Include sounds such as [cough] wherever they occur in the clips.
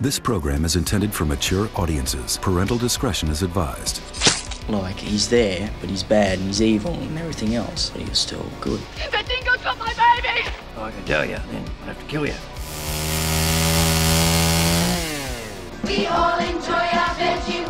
This program is intended for mature audiences. Parental discretion is advised. Like, he's there, but he's bad and he's evil and everything else, but he's still good. The dingo got my baby! I can tell you, then I'd have to kill you. We all enjoy our Vegemite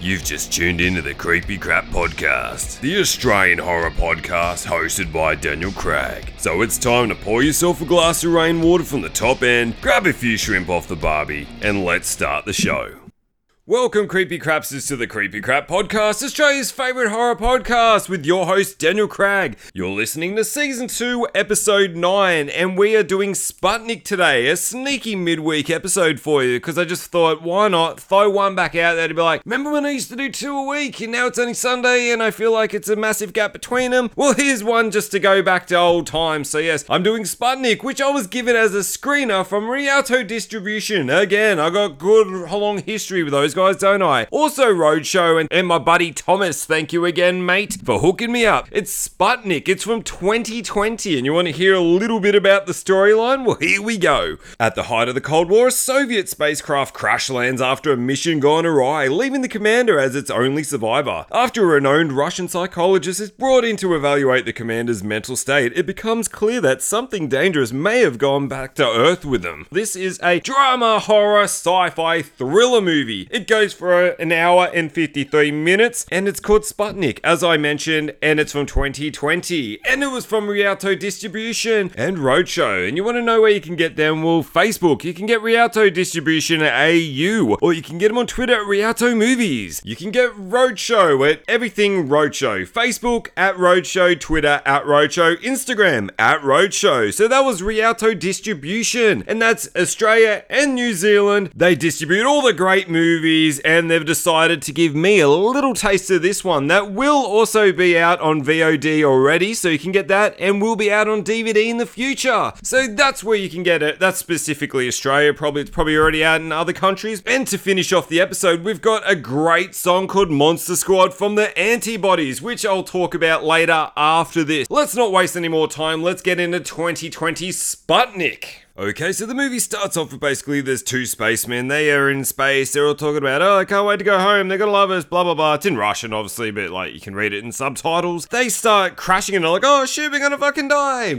You've just tuned into the Creepy Crap Podcast, the Australian horror podcast hosted by Daniel Craig. So it's time to pour yourself a glass of rainwater from the top end, grab a few shrimp off the barbie, and let's start the show. Welcome, Creepy Crapsters, to the Creepy Crap Podcast, Australia's favourite horror podcast, with your host, Daniel Craig. You're listening to Season 2, Episode 9, and we are doing Sputnik today, a sneaky midweek episode for you, because I just thought, why not throw one back out there to be like, remember when I used to do two a week, and now it's only Sunday, and I feel like it's a massive gap between them? Well, here's one just to go back to old times. So, yes, I'm doing Sputnik, which I was given as a screener from Rialto Distribution. Again, I got good long history with those guys, don't I? Also, Roadshow and, and my buddy Thomas, thank you again, mate, for hooking me up. It's Sputnik, it's from 2020, and you want to hear a little bit about the storyline? Well, here we go. At the height of the Cold War, a Soviet spacecraft crash lands after a mission gone awry, leaving the commander as its only survivor. After a renowned Russian psychologist is brought in to evaluate the commander's mental state, it becomes clear that something dangerous may have gone back to Earth with them. This is a drama, horror, sci fi thriller movie. It goes for an hour and 53 minutes, and it's called Sputnik, as I mentioned, and it's from 2020. And it was from Rialto Distribution and Roadshow. And you want to know where you can get them? Well, Facebook. You can get Rialto Distribution at AU, or you can get them on Twitter at Rialto Movies. You can get Roadshow at Everything Roadshow. Facebook at Roadshow, Twitter at Roadshow, Instagram at Roadshow. So that was Rialto Distribution, and that's Australia and New Zealand. They distribute all the great movies, and they've decided to give me a little taste of this one that will also be out on VOD already, so you can get that, and will be out on DVD in the future. So that's where you can get it. That's specifically Australia. Probably it's probably already out in other countries. And to finish off the episode, we've got a great song called Monster Squad from the Antibodies, which I'll talk about later after this. Let's not waste any more time. Let's get into 2020 Sputnik. Okay, so the movie starts off with basically there's two spacemen. They are in space. They're all talking about, oh, I can't wait to go home. They're gonna love us, blah, blah, blah. It's in Russian, obviously, but like you can read it in subtitles. They start crashing and they're like, oh shit, we're gonna fucking die.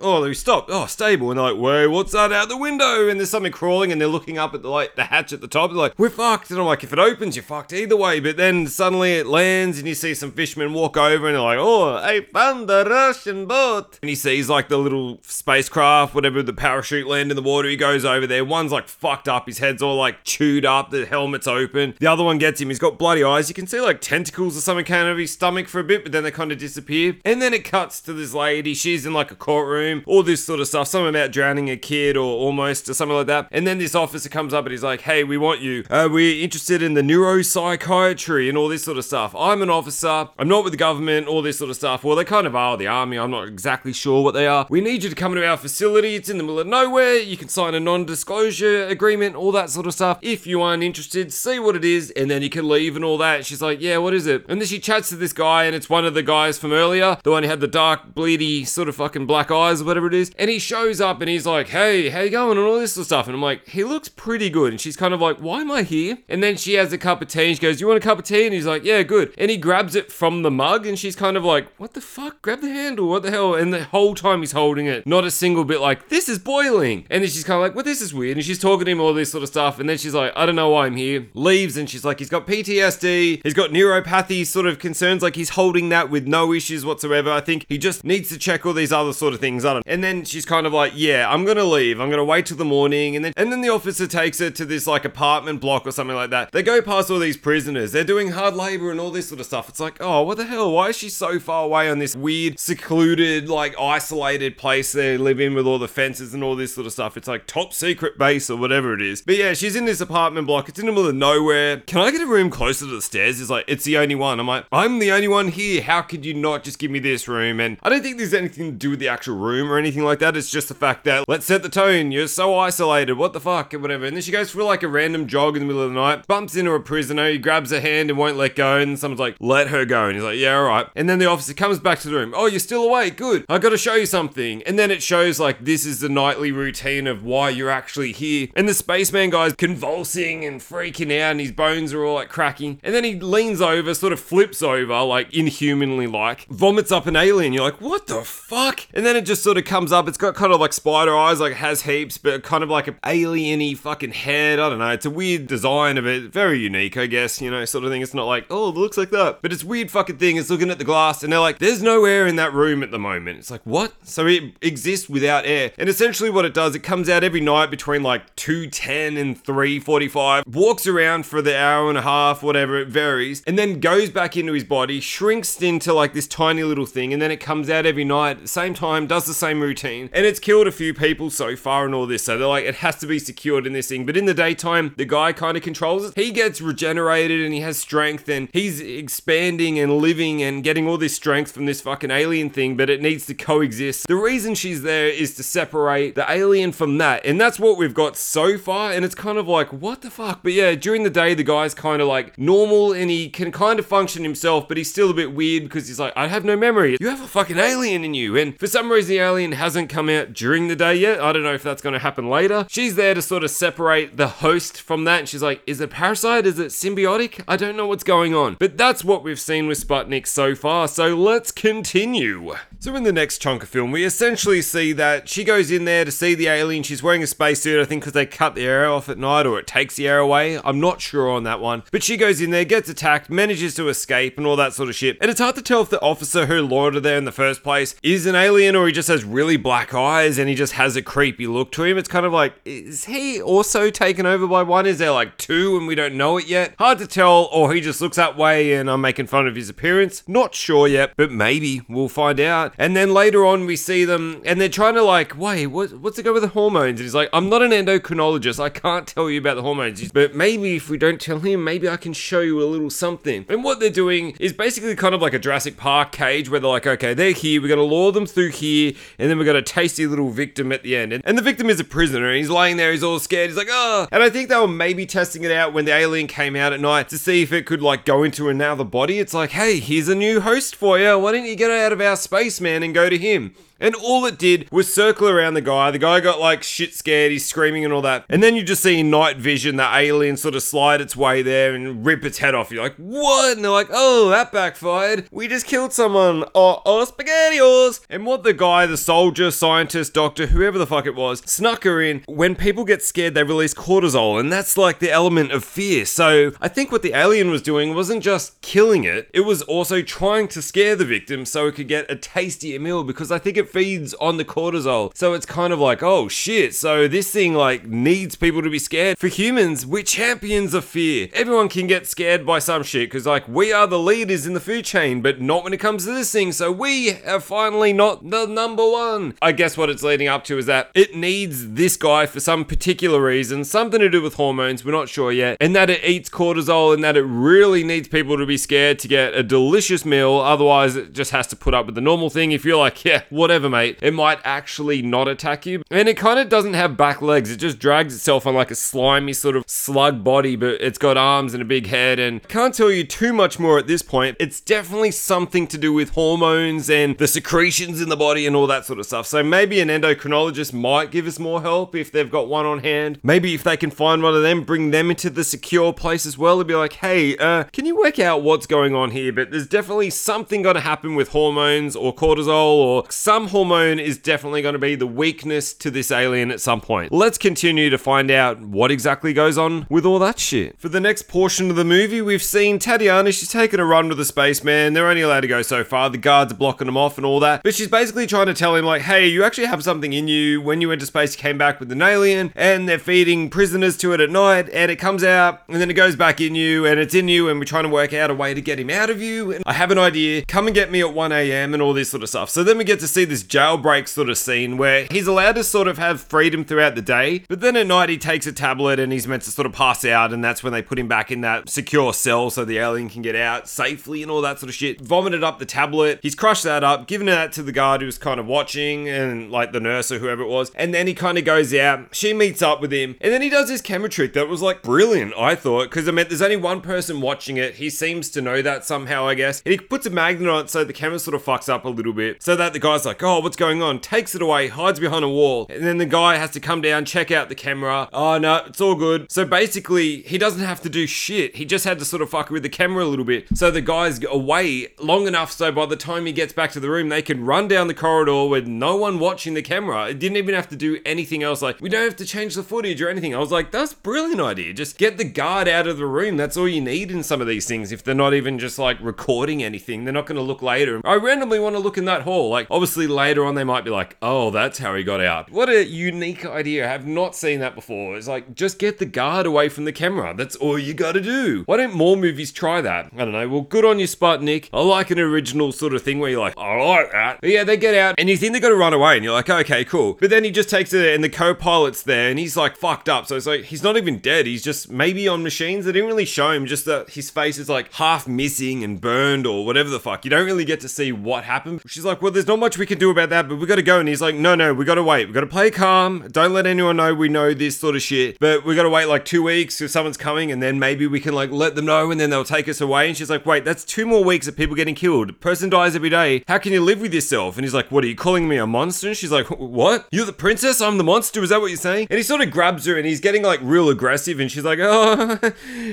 Oh, they stop. Oh, stable. And they're like, wait, what's that out the window? And there's something crawling and they're looking up at the like the hatch at the top. They're like, we're fucked. And I'm like, if it opens, you're fucked either way. But then suddenly it lands and you see some fishermen walk over and they're like, oh, I found the Russian boat. And he sees like the little spacecraft, whatever, the parachute land in the water. He goes over there. One's like fucked up. His head's all like chewed up. The helmet's open. The other one gets him. He's got bloody eyes. You can see like tentacles or something out of his stomach for a bit, but then they kind of disappear. And then it cuts to this lady. She's in like a courtroom. All this sort of stuff. Something about drowning a kid or almost or something like that. And then this officer comes up and he's like, "Hey, we want you. Uh, we're interested in the neuropsychiatry and all this sort of stuff. I'm an officer. I'm not with the government. All this sort of stuff. Well, they kind of are the army. I'm not exactly sure what they are. We need you to come to our facility. It's in the middle of nowhere. You can sign a non-disclosure agreement, all that sort of stuff. If you aren't interested, see what it is, and then you can leave and all that. She's like, yeah, what is it? And then she chats to this guy, and it's one of the guys from earlier, the one who had the dark, bleedy, sort of fucking black eyes or whatever it is. And he shows up and he's like, hey, how you going? And all this sort of stuff. And I'm like, he looks pretty good. And she's kind of like, why am I here? And then she has a cup of tea and she goes, you want a cup of tea? And he's like, yeah, good. And he grabs it from the mug and she's kind of like, what the fuck? Grab the handle. What the hell? And the whole time he's holding it, not a single bit like, this is boiling. And then she's kind of like, well, this is weird. And she's talking to him all this sort of stuff. And then she's like, I don't know why I'm here. Leaves and she's like, he's got PTSD. He's got neuropathy sort of concerns. Like he's holding that with no issues whatsoever. I think he just needs to check all these other sort of things. I don't And then she's kind of like, yeah, I'm to leave. I'm to wait till the morning. And then, and then the officer takes her to this like apartment block or something like that. They go past all these prisoners. They're doing hard labor and all this sort of stuff. It's like, oh, what the hell? Why is she so far away on this weird, secluded, like isolated place they live in with all the fences and all this this sort of stuff. It's like top secret base or whatever it is. But yeah, she's in this apartment block. It's in the middle of nowhere. Can I get a room closer to the stairs? It's like, it's the only one. I'm like, I'm the only one here. How could you not just give me this room? And I don't think there's anything to do with the actual room or anything like that. It's just the fact that let's set the tone. You're so isolated. What the fuck? And whatever. And then she goes for like a random jog in the middle of the night, bumps into a prisoner. He grabs her hand and won't let go. And someone's like, let her go. And he's like, yeah, all right. And then the officer comes back to the room. Oh, you're still awake. Good. I got to show you something. And then it shows like this is the nightly routine of why you're actually here. And the spaceman guy's convulsing and freaking out, and his bones are all like cracking. And then he leans over, sort of flips over, like inhumanly like, vomits up an alien. You're like, what the fuck? And then it just sort of comes up. It's got kind of like spider eyes, like has heaps, but kind of like an alien-y fucking head. I don't know. It's a weird design of it. Very unique, I guess, you know, sort of thing. It's not like, oh, it looks like that. But it's weird fucking thing. It's looking at the glass, and they're like, there's no air in that room at the moment. It's like, what? So it exists without air. And essentially what it does, it comes out every night between like 2.10 and 3.45, walks around for the hour and a half, whatever, it varies, and then goes back into his body, shrinks into like this tiny little thing, and then it comes out every night same time, does the same routine. And it's killed a few people so far and all this. So they're like, it has to be secured in this thing. But in the daytime, the guy kind of controls it. He gets regenerated and he has strength and he's expanding and living and getting all this strength from this fucking alien thing, but it needs to coexist. The reason she's there is to separate the alien from that. And that's what we've got so far. And it's kind of like, what the fuck? But yeah, during the day, the guy's kind of like normal and he can kind of function himself, but he's still a bit weird because he's like, I have no memory. You have a fucking alien in you. And for some reason, the alien hasn't come out during the day yet. I don't know if that's going to happen later. She's there to sort of separate the host from that. And she's like, is it parasite? Is it symbiotic? I don't know what's going on. But that's what we've seen with Sputnik so far. So let's continue. So in the next chunk of film, we essentially see that she goes in there to see the alien. She's wearing a spacesuit, I think, because they cut the air off at night or it takes the air away. I'm not sure on that one. But she goes in there, gets attacked, manages to escape, and all that sort of shit. And it's hard to tell if the officer who lured her there in the first place is an alien or he just has really black eyes and he just has a creepy look to him. It's kind of like, is he also taken over by one? Is there like two and we don't know it yet? Hard to tell, or he just looks that way and I'm making fun of his appearance. Not sure yet, but maybe we'll find out. And then later on, we see them and they're trying to like, wait, what, what's it go with the hormones? And he's like, I'm not an endocrinologist. I can't tell you about the hormones. But maybe if we don't tell him, maybe I can show you a little something. And what they're doing is basically kind of like a Jurassic Park cage where they're like, okay, they're here. We're going to lure them through here. And then we've got a tasty little victim at the end. And, and the victim is a prisoner and he's lying there. He's all scared. He's like, oh. And I think they were maybe testing it out when the alien came out at night to see if it could like go into another body. It's like, hey, here's a new host for you. Why don't you get out of our space, man, and go to him? And all it did was circle around the guy. The guy got like shit scared. He's screaming and all that. And then you just see night vision the alien sort of slide its way there and rip its head off. You're like, what? And they're like, oh, that backfired. We just killed someone. Oh, oh, spaghettios. And what the guy, the soldier, scientist, doctor, whoever the fuck it was, snuck her in. When people get scared, they release cortisol. And that's like the element of fear. So I think what the alien was doing wasn't just killing it, it was also trying to scare the victim so it could get a tastier meal because I think it feeds on the cortisol. So it's kind of like, oh shit. So this thing like needs people to be scared. For humans, we're champions of fear. Everyone can get scared by some shit because like we are the leaders in the food chain, but not when it comes to this thing. So we are finally not the number one. I guess what it's leading up to is that it needs this guy for some particular reason, something to do with hormones. We're not sure yet, and that it eats cortisol and that it really needs people to be scared to get a delicious meal. Otherwise, it just has to put up with the normal thing. If you're like, yeah, whatever, mate, it might actually not attack you. And it kind of doesn't have back legs. It just drags itself on like a slimy sort of slug body, but it's got arms and a big head. And can't tell you too much more at this point. It's definitely something to do with hormones and the secretions in the body and all that sort of stuff. So maybe an endocrinologist might give us more help if they've got one on hand. Maybe if they can find one of them, bring them into the secure place as well. It'd be like, hey, uh, can you work out what's going on here? But there's definitely something going to happen with hormones or cortisol or some hormone is definitely going to be the weakness to this alien at some point. Let's continue to find out what exactly goes on with all that shit. For the next portion of the movie, we've seen Tatiana. She's taken a run with the spaceman. They're only allowed to go so far. The guards are blocking them off and all that. But she's basically trying to tell him, like, hey, you actually have something in you. When you went to space, you came back with an alien, and they're feeding prisoners to it at night, and it comes out, and then it goes back in you, and it's in you, and we're trying to work out a way to get him out of you. And I have an idea. Come and get me at 1 a.m. and all this sort of stuff. So then we get to see this jailbreak sort of scene where he's allowed to sort of have freedom throughout the day, but then at night he takes a tablet and he's meant to sort of pass out, and that's when they put him back in that secure cell so the alien can get out safely and all that sort of shit. Vomited up the tablet. He's crushed that up, given that to the guard who's kind of watching and like the nurse or whoever it was, and then he kind of goes out. She meets up with him, and then he does this camera trick that was like brilliant, I thought, because I meant there's only one person watching it. He seems to know that somehow, I guess. And he puts a magnet on it so the camera sort of fucks up a little bit, so that the guy's like, oh, what's going on? Takes it away, hides behind a wall, and then the guy has to come down, check out the camera. Oh no, it's all good. So basically, he doesn't have to do shit. He just had to sort of fuck with the camera a little bit. So the guy's away long enough so by the time he gets back to the room, they can run down the corridor with no one watching the camera. It didn't even have to do anything else. Like, we don't have to change the footage or anything. I was like, that's brilliant idea. Just get the guard out of the room. That's all you need in some of these things. If they're not even just like recording anything, they're not going to look later. I randomly want to look in that hall. Like, obviously later on, they might be like, oh, that's how he got out. What a unique idea. I have not seen that before. It's like, just get the guard away from the camera. That's all you got to do. Why don't more movies try that? I don't know. Well, good on you, Sputnik. I like an original sort of thing where you're like, I like that. But yeah, they get out and you think they're to run away and you're like, okay, cool. But then he just takes it and the co pilot's there and he's like fucked up. So it's like, he's not even dead. He's just maybe on machines. They didn't really show him, just that his face is like half missing and burned or whatever the fuck. You don't really get to see what happened. She's like, well, there's not much we can do about that, but we got to go. And he's like, no, no, we got to wait. We got to play calm. Don't let anyone know we know this sort of shit. But we got to wait like two weeks if someone's coming and then maybe we can like let them know and then they'll take us away. And she's like, wait, that's two more weeks of people getting killed. Person dies every day. How can you live with yourself? And he's like, what are you calling me a monster? And she's like, what? You're the princess? I'm the monster? Is that what you're saying? And he sort of grabs her and he's getting like real aggressive and she's like, [laughs] oh,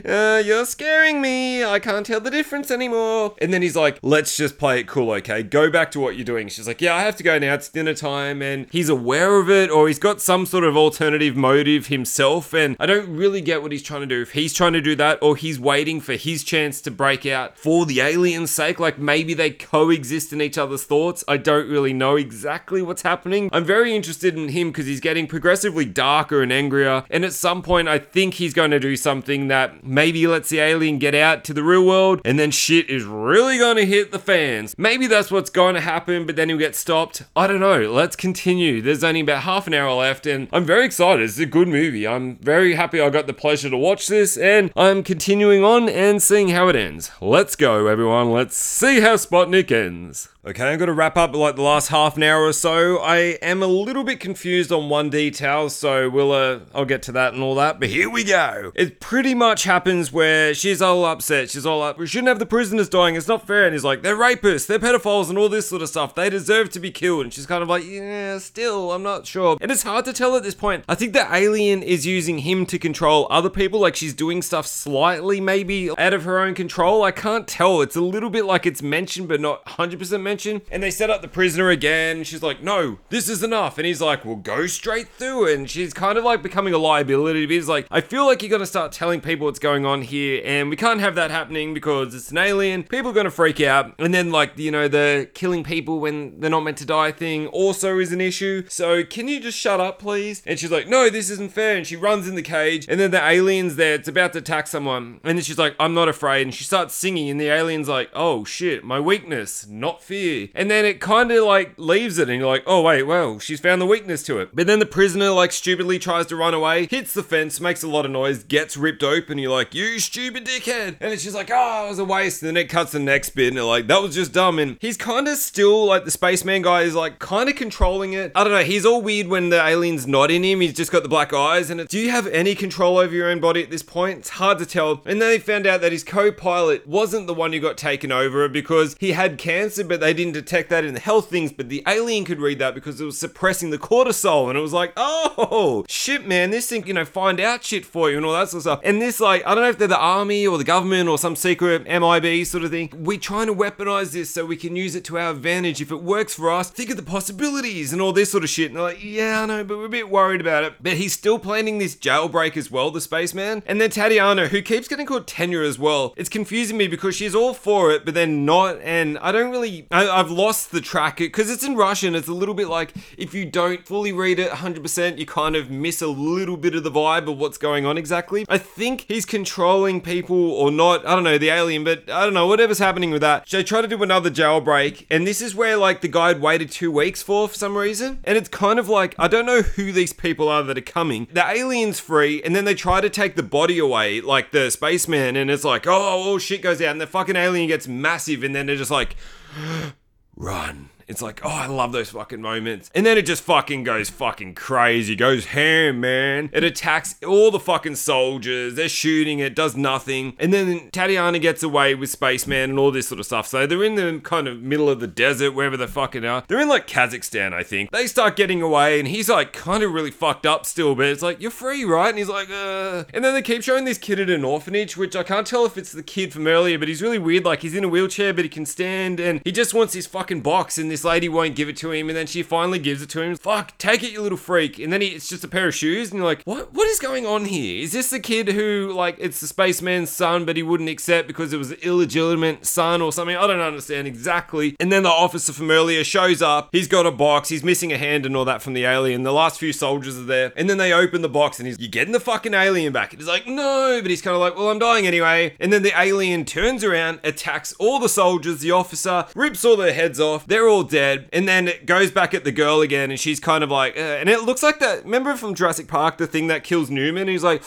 uh, you're scaring me. I can't tell the difference anymore. And then he's like, let's just play it cool, okay? Go back to what you're doing. She's like, yeah, I have to go now. It's dinner time. And he's aware of it or he's got some sort of alternative motive himself. And I don't really get what he's trying to do. If he's trying to do that or he's waiting for his chance to break out for the alien's sake, like maybe they coexist in each other's thoughts. I don't really know exactly what's happening. I'm very interested in him because he's getting progressively darker and angrier. And at some point, I think he's going to do something that maybe lets the alien get out to the real world and then shit is really going to hit the fans. Maybe that's what's going to happen, but then he'll get stopped. I don't know. Let's continue. There's only about half an hour left and I'm very excited. It's a good movie. I'm very happy I got the pleasure to watch this and I'm continuing on and seeing how it ends. Let's go, everyone. Let's see how Sputnik ends. Okay, I'm going to wrap up like the last half an hour or so. I am a little bit confused on one detail, so we'll uh, I'll get to that and all that. But here we go. It pretty much happens where she's all upset. She's all up. We shouldn't have the prisoners dying. It's not fair. And he's like, they're rapists, they're pedophiles, and all this sort of stuff. They deserve to be killed. And she's kind of like, yeah, still, I'm not sure. And it's hard to tell at this point. I think the alien is using him to control other people. Like she's doing stuff slightly maybe out of her own control. I can't tell. It's a little bit like it's mentioned, but not 100% mentioned. And they set up the prisoner again. She's like, no, this is enough. And he's like, well, go straight through. And she's kind of like becoming a liability. He's like, I feel like you're going to start telling people what's going on here. And we can't have that happening because it's an alien. People are going to freak out. And then, like, you know, the killing people when they're not meant to die thing also is an issue. So can you just shut up, please? And she's like, no, this isn't fair. And she runs in the cage. And then the alien's there. It's about to attack someone. And then she's like, I'm not afraid. And she starts singing. And the alien's like, oh shit, my weakness, not fear. And then it kind of like leaves it, and you're like, oh, wait, well, she's found the weakness to it. But then the prisoner like stupidly tries to run away, hits the fence, makes a lot of noise, gets ripped open. You're like, you stupid dickhead. And it's just like, oh, it was a waste. And then it cuts the next bit, and you're like, that was just dumb. And he's kind of still like the spaceman guy is like kind of controlling it. I don't know. He's all weird when the alien's not in him. He's just got the black eyes. And do you have any control over your own body at this point? It's hard to tell. And then they found out that his co pilot wasn't the one who got taken over because he had cancer, but they didn't detect that in the health things, but the alien could read that because it was suppressing the cortisol. And it was like, oh, shit, man, this thing, you know, find out shit for you and all that sort of stuff. And this, like, I don't know if they're the army or the government or some secret MIB sort of thing. We're trying to weaponize this so we can use it to our advantage. If it works for us, think of the possibilities and all this sort of shit. And they're like, yeah, I know, but we're a bit worried about it. But he's still planning this jailbreak as well, the spaceman. And then Tatiana, who keeps getting called Tanya as well. It's confusing me because she's all for it, but then not. And I don't really, I, I've lost the track because it's in Russian. It's a little bit like if you don't fully read it 100%, you kind of miss a little bit of the vibe of what's going on exactly. I think he's controlling people or not. I don't know, the alien, but I don't know, whatever's happening with that. They try to do another jailbreak, and this is where like the guy had waited two weeks for for some reason. And it's it's kind of like I don't know who these people are that are coming. The alien's free, and then they try to take the body away, like the spaceman, and it's like, oh, all shit goes out, and the fucking alien gets massive, and then they're just like, [gasps] run. It's like, oh, I love those fucking moments. And then it just fucking goes fucking crazy. Goes ham, man. It attacks all the fucking soldiers. They're shooting it, does nothing. And then Tatiana gets away with Spaceman and all this sort of stuff. So they're in the kind of middle of the desert, wherever they fucking are. They're in like Kazakhstan, I think. They start getting away, and he's like kind of really fucked up still, but it's like, you're free, right? And he's like, uh. And then they keep showing this kid at an orphanage, which I can't tell if it's the kid from earlier, but he's really weird. Like, he's in a wheelchair, but he can stand, and he just wants his fucking box, in this lady won't give it to him, and then she finally gives it to him. Fuck, take it, you little freak. And then he, it's just a pair of shoes, and you're like, what? What is going on here? Is this the kid who, like, it's the spaceman's son, but he wouldn't accept because it was an illegitimate son or something? I don't understand exactly. And then the officer from earlier shows up. He's got a box. He's missing a hand and all that from the alien. The last few soldiers are there, and then they open the box, and he's, you're getting the fucking alien back. And he's like, no, but he's kind of like, well, I'm dying anyway. And then the alien turns around, attacks all the soldiers, the officer, rips all their heads off. They're all dead. And then it goes back at the girl again, and she's kind of like, uh, and it looks like that. Remember from Jurassic Park, the thing that kills Newman? He's like,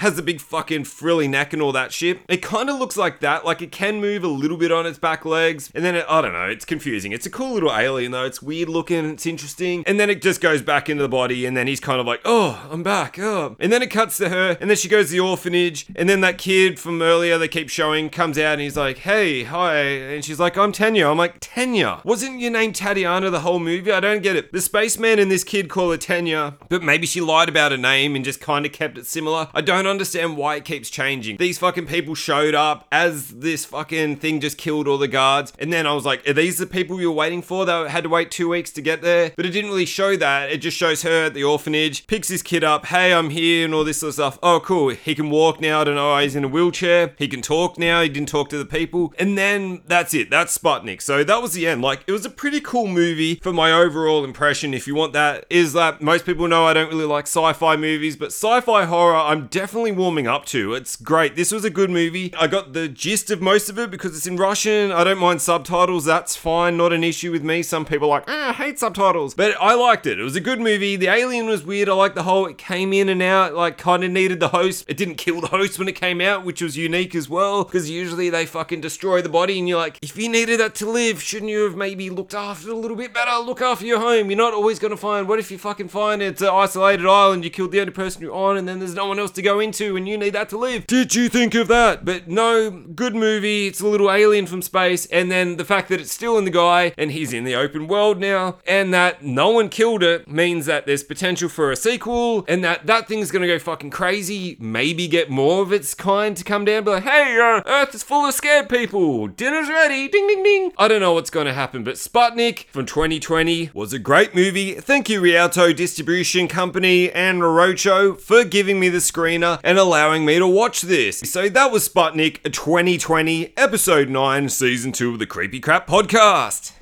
has the big fucking frilly neck and all that shit. It kind of looks like that. Like it can move a little bit on its back legs. And then it, I don't know, it's confusing. It's a cool little alien though. It's weird looking, it's interesting. And then it just goes back into the body and then he's kind of like, oh, I'm back. Oh. And then it cuts to her and then she goes to the orphanage. And then that kid from earlier they keep showing comes out and he's like, hey, hi. And she's like, I'm Tanya. I'm like, Tanya? Wasn't your name Tatiana the whole movie? I don't get it. The spaceman and this kid call her Tanya, but maybe she lied about her name and just kind of kept it similar. I don't understand why it keeps changing. These fucking people showed up as this fucking thing just killed all the guards. And then I was like, are these the people you were waiting for? They had to wait two weeks to get there. But it didn't really show that. It just shows her at the orphanage, picks his kid up, hey, I'm here, and all this sort of stuff. Oh, cool. He can walk now. I don't know. Oh, he's in a wheelchair. He can talk now. He didn't talk to the people. And then that's it. That's Sputnik. So that was the end. Like, it was a pretty cool movie for my overall impression. If you want that, is that most people know I don't really like sci fi movies, but sci fi horror, I'm definitely warming up to. It's great. This was a good movie. I got the gist of most of it because it's in Russian. I don't mind subtitles. That's fine. Not an issue with me. Some people are like, ah, I hate subtitles. But I liked it. It was a good movie. The alien was weird. I like the whole it came in and out, like kind of needed the host. It didn't kill the host when it came out, which was unique as well. Because usually they fucking destroy the body and you're like, if you needed that to live, shouldn't you have maybe looked after it a little bit better? Look after your home. You're not always going to find, what if you fucking find it's an isolated island, you killed the only person you're on, and then there's no one else to go into, and you need that to live. Did you think of that? But no, good movie. It's a little alien from space, and then the fact that it's still in the guy, and he's in the open world now, and that no one killed it means that there's potential for a sequel, and that that thing's gonna go fucking crazy. Maybe get more of its kind to come down, be like, hey, uh, Earth is full of scared people. Dinner's ready. Ding, ding, ding. I don't know what's gonna happen, but Sputnik from 2020 was a great movie. Thank you, Rialto Distribution Company and Roadshow for giving me the screener and allowing me to watch this. So that was Sputnik 2020, episode 9, season 2 of the Creepy Crap podcast.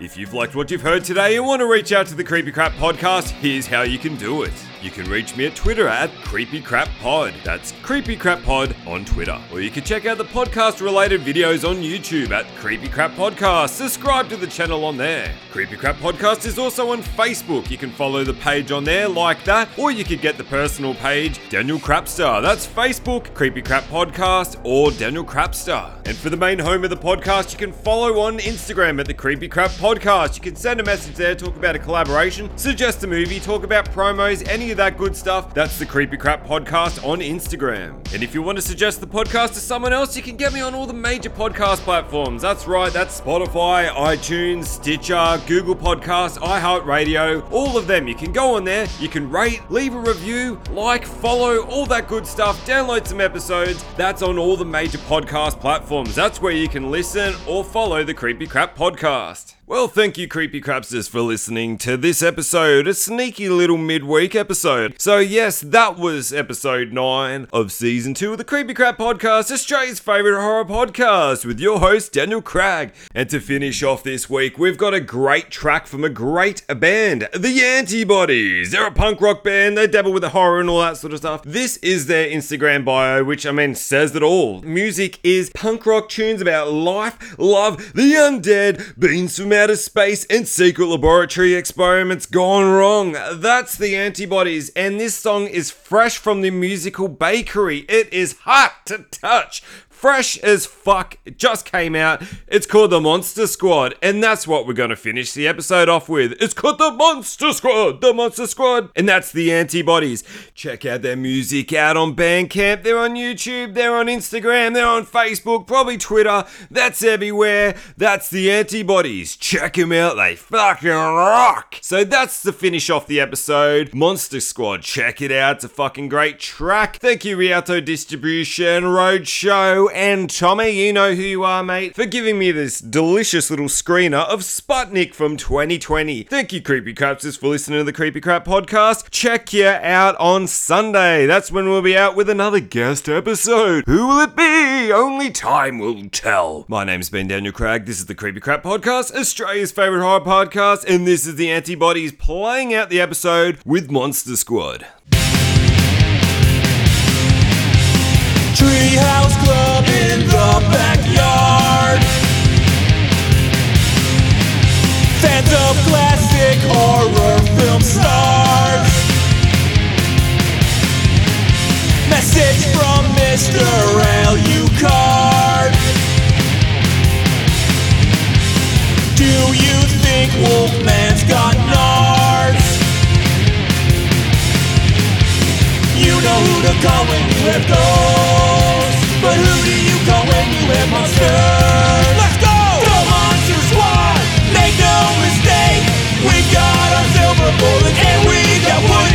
If you've liked what you've heard today and want to reach out to the Creepy Crap podcast, here's how you can do it. You can reach me at Twitter at Creepy Crap Pod. That's Creepy Crap Pod on Twitter. Or you can check out the podcast related videos on YouTube at Creepy Crap Podcast. Subscribe to the channel on there. Creepy Crap Podcast is also on Facebook. You can follow the page on there like that, or you could get the personal page, Daniel Crapstar. That's Facebook, Creepy Crap Podcast, or Daniel Crapstar. And for the main home of the podcast, you can follow on Instagram at the Creepy Crap Podcast. You can send a message there, talk about a collaboration, suggest a movie, talk about promos, any of that good stuff. That's the Creepy Crap Podcast on Instagram. And if you want to suggest the podcast to someone else, you can get me on all the major podcast platforms. That's right, that's Spotify, iTunes, Stitcher, Google Podcasts, iHeartRadio, all of them. You can go on there, you can rate, leave a review, like, follow, all that good stuff, download some episodes. That's on all the major podcast platforms. That's where you can listen or follow the Creepy Crap Podcast. Well, thank you, Creepy Crapsters, for listening to this episode, a sneaky little midweek episode. So, yes, that was episode 9 of season 2 of the Creepy Crap Podcast, Australia's favourite horror podcast, with your host, Daniel Cragg. And to finish off this week, we've got a great track from a great band, The Antibodies. They're a punk rock band, they dabble with the horror and all that sort of stuff. This is their Instagram bio, which, I mean, says it all. Music is punk rock tunes about life, love, the undead, beans from outer space and secret laboratory experiments gone wrong. That's the antibodies, and this song is fresh from the musical bakery. It is hot to touch. Fresh as fuck. It just came out. It's called The Monster Squad, and that's what we're gonna finish the episode off with. It's called The Monster Squad, The Monster Squad, and that's the antibodies. Check out their music out on Bandcamp. They're on YouTube, they're on Instagram, they're on Facebook, probably Twitter. That's everywhere. That's the antibodies. Check them out, they fucking rock. So that's the finish off the episode. Monster Squad, check it out. It's a fucking great track. Thank you, Rialto Distribution, Roadshow, and Tommy, you know who you are, mate, for giving me this delicious little screener of Sputnik from 2020. Thank you, Creepy Crapsters, for listening to the Creepy Crap podcast. Check you out on Sunday. That's when we'll be out with another guest episode. Who will it be? Only time will tell. My name's been Daniel Craig. This is the Creepy Crap podcast, Australia's favorite horror podcast, and this is the Antibodies playing out the episode with Monster Squad. Treehouse Club in the backyard. Fans of classic horror film stars. Message from Mr. Alucard. Do you think Wolfman's to call when you have ghosts. But who do you call when you have monsters? Let's go! The Monster Squad! Make no mistake! We got our silver bullets and we got wooden